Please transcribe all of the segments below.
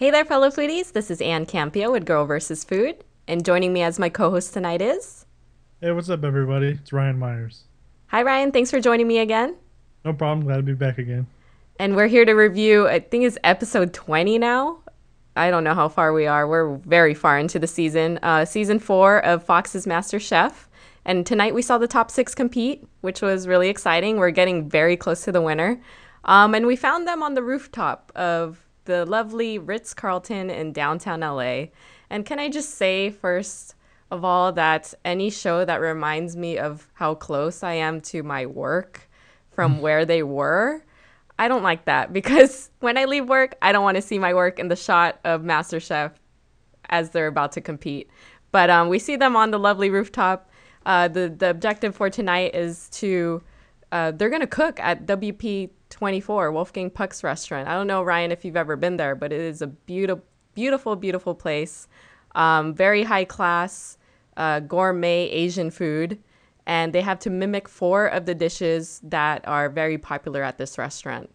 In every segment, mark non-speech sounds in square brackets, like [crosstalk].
Hey there, fellow foodies. This is Ann Campio with Girl vs. Food. And joining me as my co host tonight is. Hey, what's up, everybody? It's Ryan Myers. Hi, Ryan. Thanks for joining me again. No problem. Glad to be back again. And we're here to review, I think it's episode 20 now. I don't know how far we are. We're very far into the season. Uh, season four of Fox's Master Chef. And tonight we saw the top six compete, which was really exciting. We're getting very close to the winner. Um, and we found them on the rooftop of the lovely Ritz Carlton in downtown LA. And can I just say, first of all, that any show that reminds me of how close I am to my work from where they were, I don't like that [laughs] because when I leave work, I don't want to see my work in the shot of MasterChef as they're about to compete. But um, we see them on the lovely rooftop. Uh, the the objective for tonight is to uh, they're gonna cook at WP 24 Wolfgang Puck's restaurant. I don't know Ryan if you've ever been there, but it is a beautiful, beautiful, beautiful place. Um, very high class, uh, gourmet Asian food, and they have to mimic four of the dishes that are very popular at this restaurant.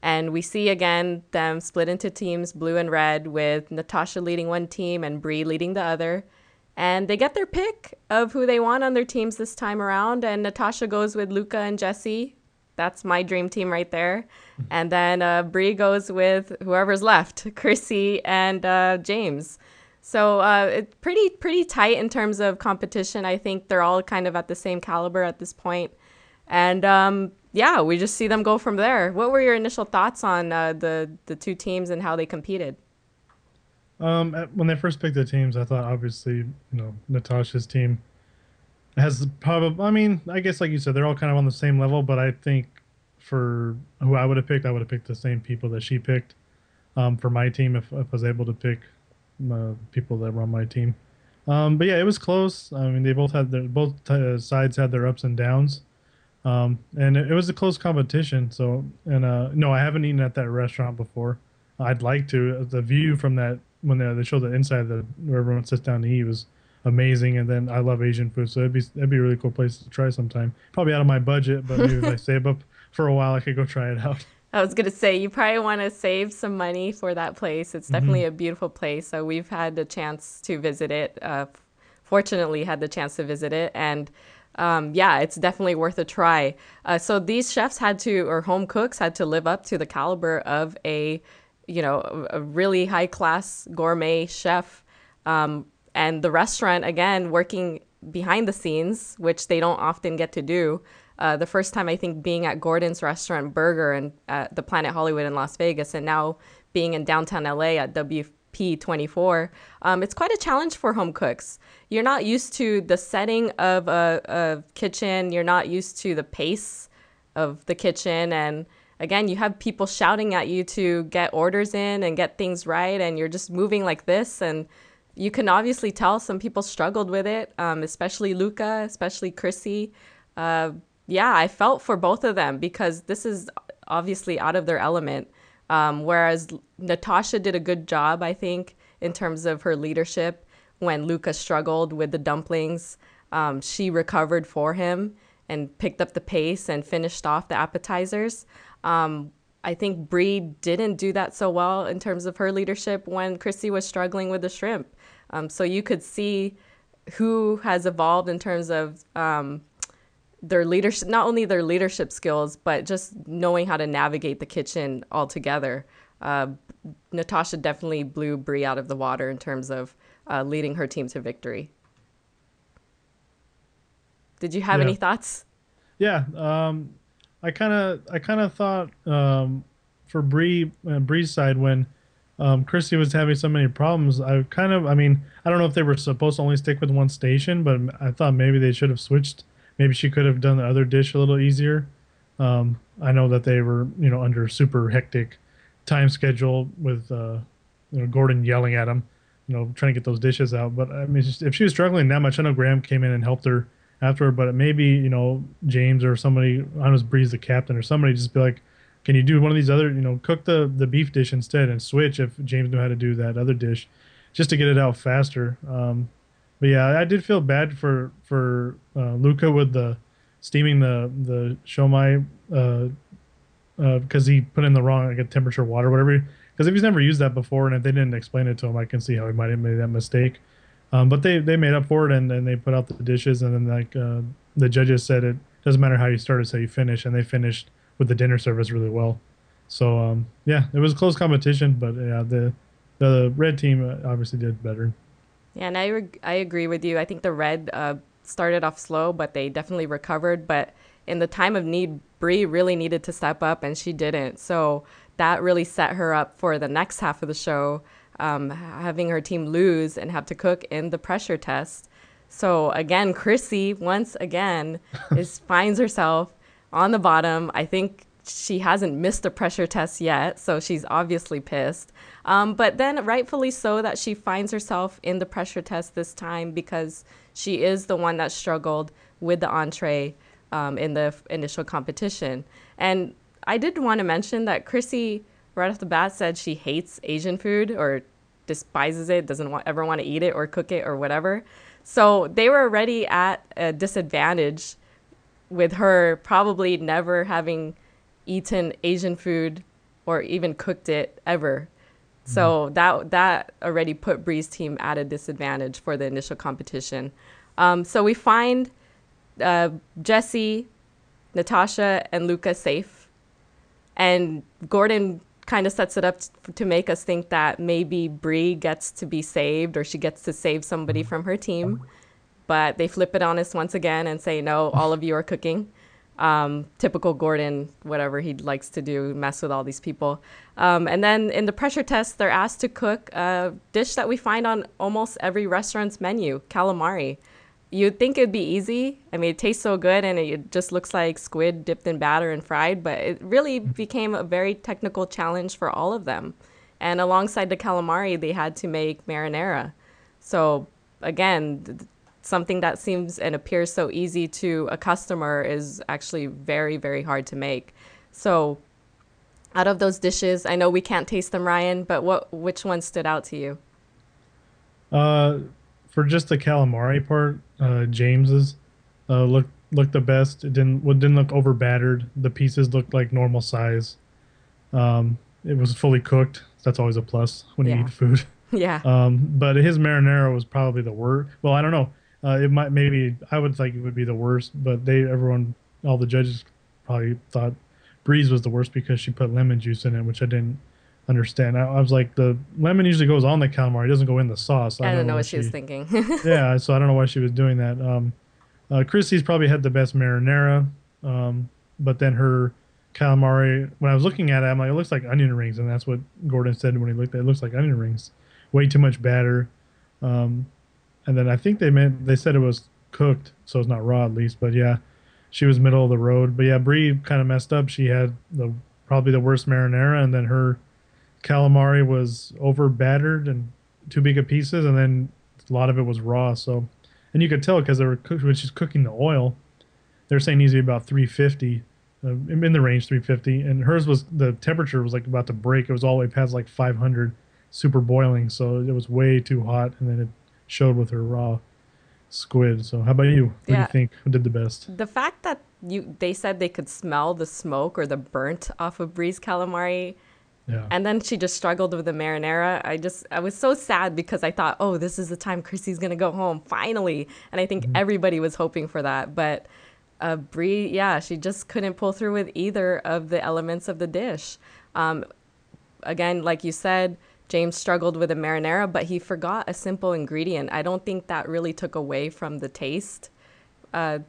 And we see again them split into teams, blue and red, with Natasha leading one team and Brie leading the other. And they get their pick of who they want on their teams this time around. And Natasha goes with Luca and Jesse. That's my dream team right there. And then uh, Brie goes with whoever's left, [laughs] Chrissy and uh, James. So uh, it's pretty pretty tight in terms of competition. I think they're all kind of at the same caliber at this point. And um, yeah, we just see them go from there. What were your initial thoughts on uh, the the two teams and how they competed? Um, when they first picked the teams, I thought obviously, you know, Natasha's team has probably. I mean, I guess like you said, they're all kind of on the same level. But I think for who I would have picked, I would have picked the same people that she picked. Um, for my team, if, if I was able to pick uh, people that were on my team. Um, but yeah, it was close. I mean, they both had their both uh, sides had their ups and downs, um, and it, it, was a close competition. So, and uh, no, I haven't eaten at that restaurant before. I'd like to. The view from that when they, they show the inside the where everyone sits down to eat was amazing. And then I love Asian food, so it'd be it'd be a really cool place to try sometime. Probably out of my budget, but maybe if I [laughs] save up for a while, I could go try it out. I was gonna say you probably want to save some money for that place. It's definitely mm-hmm. a beautiful place. So we've had the chance to visit it. Uh, fortunately, had the chance to visit it, and um, yeah, it's definitely worth a try. Uh, so these chefs had to, or home cooks had to live up to the caliber of a, you know, a really high class gourmet chef. Um, and the restaurant again working behind the scenes, which they don't often get to do. Uh, the first time I think being at Gordon's Restaurant Burger and at the Planet Hollywood in Las Vegas, and now being in downtown LA at WP24, um, it's quite a challenge for home cooks. You're not used to the setting of a, a kitchen, you're not used to the pace of the kitchen, and again, you have people shouting at you to get orders in and get things right, and you're just moving like this and you can obviously tell some people struggled with it, um, especially Luca, especially Chrissy. Uh, yeah, I felt for both of them because this is obviously out of their element. Um, whereas Natasha did a good job, I think, in terms of her leadership when Luca struggled with the dumplings. Um, she recovered for him and picked up the pace and finished off the appetizers. Um, I think Brie didn't do that so well in terms of her leadership when Chrissy was struggling with the shrimp. Um, so you could see who has evolved in terms of um, their leadership, not only their leadership skills, but just knowing how to navigate the kitchen altogether. Uh, Natasha definitely blew Brie out of the water in terms of uh, leading her team to victory. Did you have yeah. any thoughts? Yeah, um, I kind of, I kind of thought um, for Brie, uh, Brie's side when um, Chrissy was having so many problems. I kind of, I mean, I don't know if they were supposed to only stick with one station, but I thought maybe they should have switched. Maybe she could have done the other dish a little easier. Um, I know that they were, you know, under super hectic time schedule with, uh, you know, Gordon yelling at them, you know, trying to get those dishes out. But I mean, if she was struggling that much, I know Graham came in and helped her after. But maybe, you know, James or somebody, I don't know, Brie's the captain or somebody, just be like, can you do one of these other, you know, cook the the beef dish instead and switch if James knew how to do that other dish, just to get it out faster. Um, but yeah, I did feel bad for for uh, Luca with the steaming the the shumai because uh, uh, he put in the wrong like temperature water, whatever. Because if he's never used that before, and if they didn't explain it to him, I can see how he might have made that mistake. Um, but they they made up for it, and, and they put out the dishes, and then like uh, the judges said, it doesn't matter how you start, it's how you finish, and they finished with the dinner service really well. So um, yeah, it was a close competition, but yeah, the the red team uh, obviously did better. Yeah, and I I agree with you. I think the red uh, started off slow, but they definitely recovered. But in the time of need, Bree really needed to step up, and she didn't. So that really set her up for the next half of the show, um, having her team lose and have to cook in the pressure test. So again, Chrissy once again [laughs] is finds herself on the bottom. I think she hasn't missed a pressure test yet, so she's obviously pissed. Um, but then, rightfully so, that she finds herself in the pressure test this time because she is the one that struggled with the entree um, in the initial competition. And I did want to mention that Chrissy, right off the bat, said she hates Asian food or despises it, doesn't want, ever want to eat it or cook it or whatever. So they were already at a disadvantage with her probably never having eaten Asian food or even cooked it ever. So mm. that that already put Bree's team at a disadvantage for the initial competition. Um, so we find uh, Jesse, Natasha, and Luca safe, and Gordon kind of sets it up t- to make us think that maybe Bree gets to be saved or she gets to save somebody from her team. But they flip it on us once again and say, no, all of you are cooking. Um, typical Gordon, whatever he likes to do, mess with all these people. Um, and then in the pressure test, they're asked to cook a dish that we find on almost every restaurant's menu calamari. You'd think it'd be easy. I mean, it tastes so good and it just looks like squid dipped in batter and fried, but it really became a very technical challenge for all of them. And alongside the calamari, they had to make marinara. So, again, something that seems and appears so easy to a customer is actually very, very hard to make. So, out of those dishes, I know we can't taste them, Ryan, but what which one stood out to you? Uh, for just the calamari part, uh, James's uh, looked looked the best. It didn't it didn't look over battered. The pieces looked like normal size. Um, it was fully cooked. That's always a plus when yeah. you eat food. [laughs] Yeah. Um, but his marinara was probably the worst. Well, I don't know. Uh, it might maybe I would think it would be the worst, but they everyone all the judges probably thought Brie's was the worst because she put lemon juice in it, which I didn't understand. I, I was like, the lemon usually goes on the calamari; it doesn't go in the sauce. I, I don't know, know what she, was thinking. [laughs] yeah, so I don't know why she was doing that. Um, uh, Chrissy's probably had the best marinara, um, but then her calamari. When I was looking at it, I'm like, it looks like onion rings, and that's what Gordon said when he looked at it. It looks like onion rings. Way too much batter. Um, and then I think they meant they said it was cooked, so it's not raw at least. But yeah, she was middle of the road. But yeah, Brie kind of messed up. She had the probably the worst marinara, and then her calamari was over battered and too big of pieces, and then a lot of it was raw. So, and you could tell because they were cook- when she's cooking the oil, they're saying be about 350, uh, in the range 350, and hers was the temperature was like about to break. It was all the way past like 500, super boiling. So it was way too hot, and then it showed with her raw squid. So how about you? What yeah. do you think Who did the best? The fact that you they said they could smell the smoke or the burnt off of Brie's calamari. Yeah. And then she just struggled with the marinara. I just I was so sad because I thought, oh, this is the time Chrissy's gonna go home finally, and I think mm-hmm. everybody was hoping for that. But uh, Brie, yeah, she just couldn't pull through with either of the elements of the dish. Um, again, like you said, James struggled with a marinara, but he forgot a simple ingredient. I don't think that really took away from the taste, uh,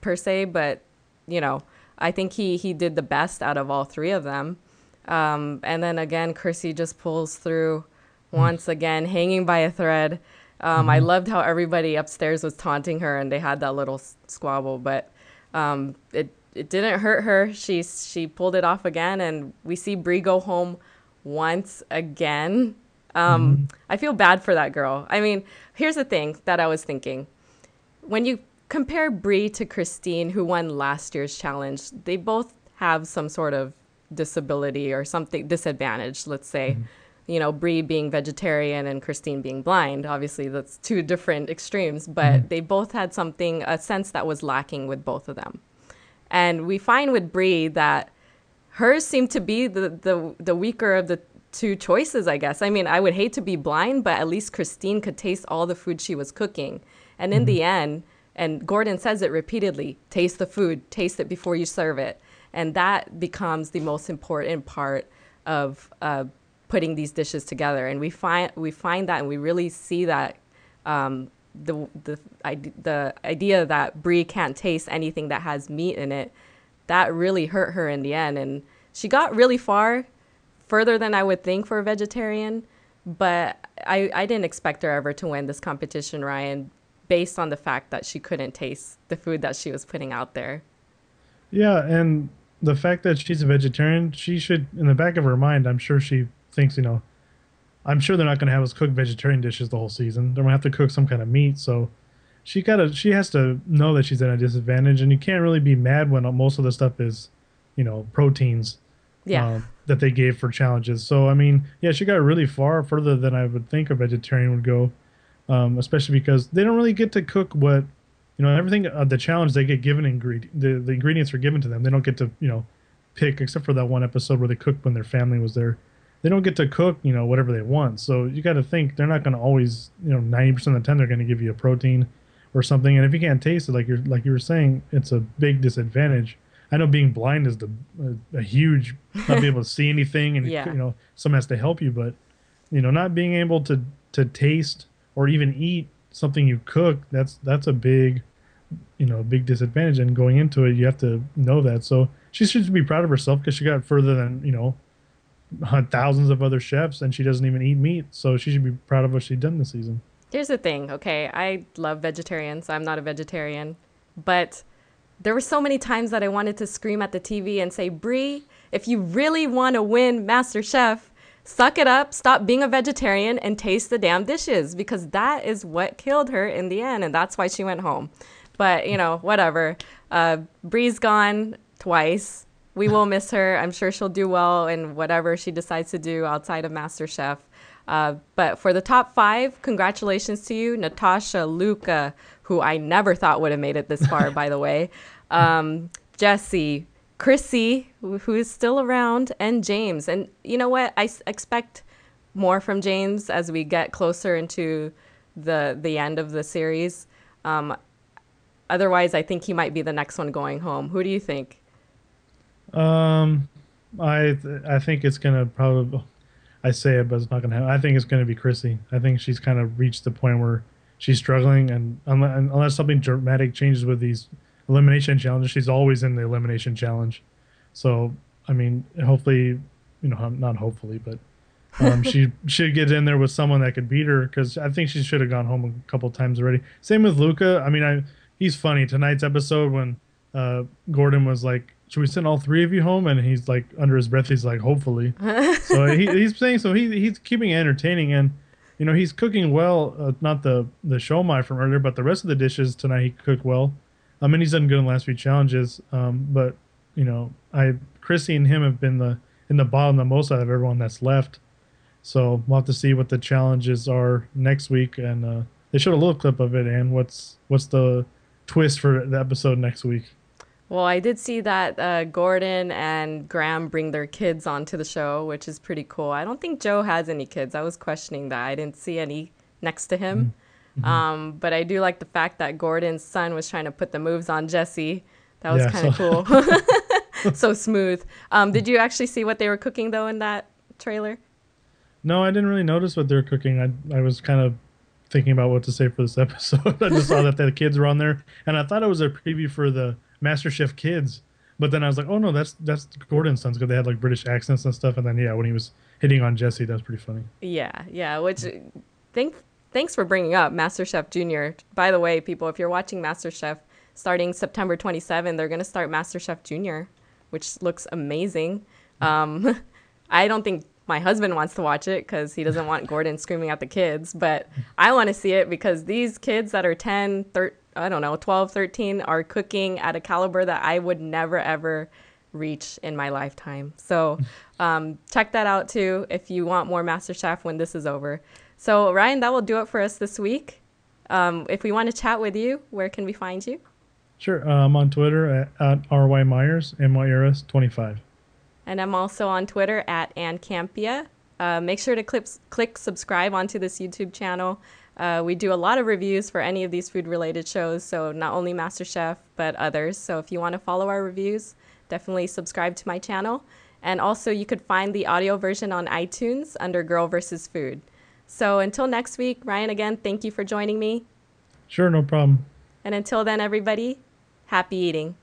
per se, but you know, I think he he did the best out of all three of them. Um, and then again, Chrissy just pulls through mm. once again, hanging by a thread. Um, mm-hmm. I loved how everybody upstairs was taunting her, and they had that little squabble, but um, it it didn't hurt her. She she pulled it off again, and we see Brie go home once again. Um, mm-hmm. I feel bad for that girl. I mean, here's the thing that I was thinking. When you compare Brie to Christine, who won last year's challenge, they both have some sort of disability or something disadvantage, let's say. Mm-hmm. You know, Brie being vegetarian and Christine being blind. Obviously, that's two different extremes, but mm-hmm. they both had something, a sense that was lacking with both of them. And we find with Brie that hers seemed to be the, the, the weaker of the two choices, I guess. I mean, I would hate to be blind, but at least Christine could taste all the food she was cooking. And in mm-hmm. the end, and Gordon says it repeatedly taste the food, taste it before you serve it. And that becomes the most important part of uh, putting these dishes together. And we find, we find that and we really see that um, the, the, the idea that Brie can't taste anything that has meat in it, that really hurt her in the end. And she got really far further than I would think for a vegetarian. But I, I didn't expect her ever to win this competition, Ryan, based on the fact that she couldn't taste the food that she was putting out there. Yeah, and the fact that she's a vegetarian, she should, in the back of her mind, I'm sure she thinks, you know, I'm sure they're not going to have us cook vegetarian dishes the whole season. They're going to have to cook some kind of meat. So she gotta, she has to know that she's at a disadvantage, and you can't really be mad when most of the stuff is, you know, proteins yeah. Uh, that they gave for challenges. So I mean, yeah, she got really far further than I would think a vegetarian would go, um, especially because they don't really get to cook what you know everything. Uh, the challenge they get given ingredient the, the ingredients are given to them. They don't get to you know pick except for that one episode where they cooked when their family was there. They don't get to cook you know whatever they want. So you got to think they're not going to always you know ninety percent of the time they're going to give you a protein or something. And if you can't taste it, like you're like you were saying, it's a big disadvantage. I know being blind is the a, a huge not being able to [laughs] see anything, and yeah. you know someone has to help you. But you know, not being able to to taste or even eat something you cook that's that's a big you know big disadvantage. And going into it, you have to know that. So she should be proud of herself because she got further than you know thousands of other chefs, and she doesn't even eat meat. So she should be proud of what she's done this season. Here's the thing, okay? I love vegetarians. I'm not a vegetarian, but there were so many times that I wanted to scream at the TV and say, Brie, if you really want to win Master Chef, suck it up, stop being a vegetarian, and taste the damn dishes because that is what killed her in the end, and that's why she went home. But you know, whatever. Uh, Brie's gone twice. We will miss her. I'm sure she'll do well in whatever she decides to do outside of Master Chef. Uh, but for the top five, congratulations to you, Natasha, Luca, who I never thought would have made it this far, by the way, [laughs] um, Jesse, Chrissy, who is still around, and James. And you know what? I s- expect more from James as we get closer into the the end of the series. Um, otherwise, I think he might be the next one going home. Who do you think? Um, I th- I think it's gonna probably I say it, but it's not going to happen. I think it's going to be Chrissy. I think she's kind of reached the point where she's struggling, and unless, unless something dramatic changes with these elimination challenges, she's always in the elimination challenge. So, I mean, hopefully, you know, not hopefully, but um, [laughs] she should get in there with someone that could beat her because I think she should have gone home a couple times already. Same with Luca. I mean, I he's funny. Tonight's episode when uh, Gordon was like, should we send all three of you home? And he's like, under his breath, he's like, hopefully. [laughs] so he, he's saying, so he, he's keeping it entertaining. And, you know, he's cooking well, uh, not the, the shomai from earlier, but the rest of the dishes tonight he cooked well. I mean, he's done good in the last few challenges. Um, but, you know, I, Chrissy and him have been the, in the bottom the most out of everyone that's left. So we'll have to see what the challenges are next week. And, uh, they showed a little clip of it. And what's, what's the twist for the episode next week? Well, I did see that uh, Gordon and Graham bring their kids onto the show, which is pretty cool. I don't think Joe has any kids. I was questioning that. I didn't see any next to him. Mm-hmm. Um, but I do like the fact that Gordon's son was trying to put the moves on Jesse. That was yeah, kind of so. cool. [laughs] [laughs] so smooth. Um, did you actually see what they were cooking though in that trailer? No, I didn't really notice what they were cooking. I I was kind of thinking about what to say for this [laughs] episode. I just saw that the kids were on there, and I thought it was a preview for the MasterChef Kids. But then I was like, oh no, that's that's Gordon's sons because they had like British accents and stuff. And then yeah, when he was hitting on Jesse, that was pretty funny. Yeah, yeah. Which think thanks for bringing up MasterChef Junior. By the way, people, if you're watching MasterChef, starting September 27, they're gonna start MasterChef Junior, which looks amazing. [laughs] Um, I don't think my husband wants to watch it because he doesn't want Gordon screaming at the kids, but I want to see it because these kids that are 10, 13, I don't know, 12, 13 are cooking at a caliber that I would never ever reach in my lifetime. So [laughs] um, check that out too if you want more MasterChef when this is over. So, Ryan, that will do it for us this week. Um, if we want to chat with you, where can we find you? Sure. Uh, I'm on Twitter at, at RY Myers, M Y R S 25. And I'm also on Twitter at Ann Campia, Uh, make sure to click, click subscribe onto this YouTube channel. Uh, we do a lot of reviews for any of these food related shows, so not only MasterChef, but others. So if you want to follow our reviews, definitely subscribe to my channel. And also, you could find the audio version on iTunes under Girl vs. Food. So until next week, Ryan, again, thank you for joining me. Sure, no problem. And until then, everybody, happy eating.